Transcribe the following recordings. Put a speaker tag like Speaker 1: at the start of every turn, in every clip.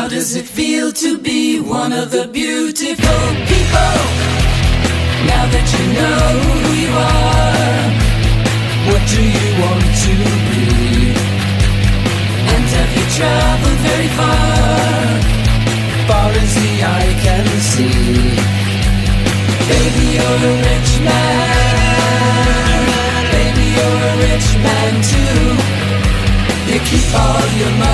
Speaker 1: How does it feel to be one of the beautiful people? Now that you know who you are, what do you want to be? And have you traveled very far? Far as the eye can see. Baby, you're a rich man. Baby, you're a rich man too. You keep all your money.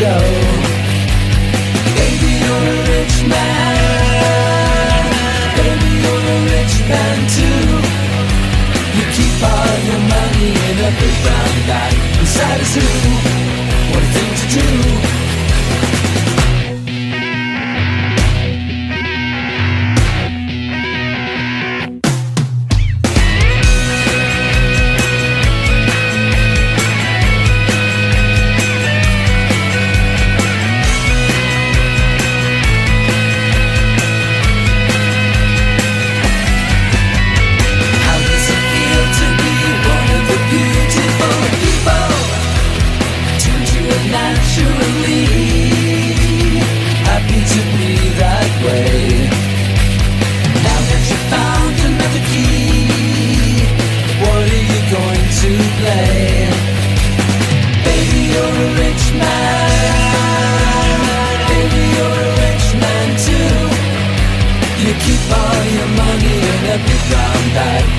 Speaker 1: show.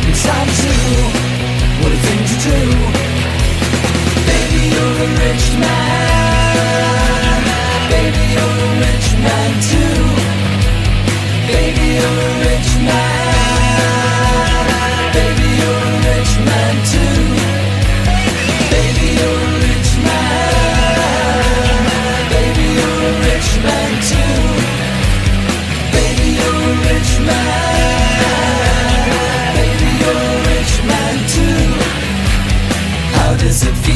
Speaker 1: inside the. What a thing to do. Baby, you're a rich man.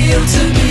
Speaker 1: feel to be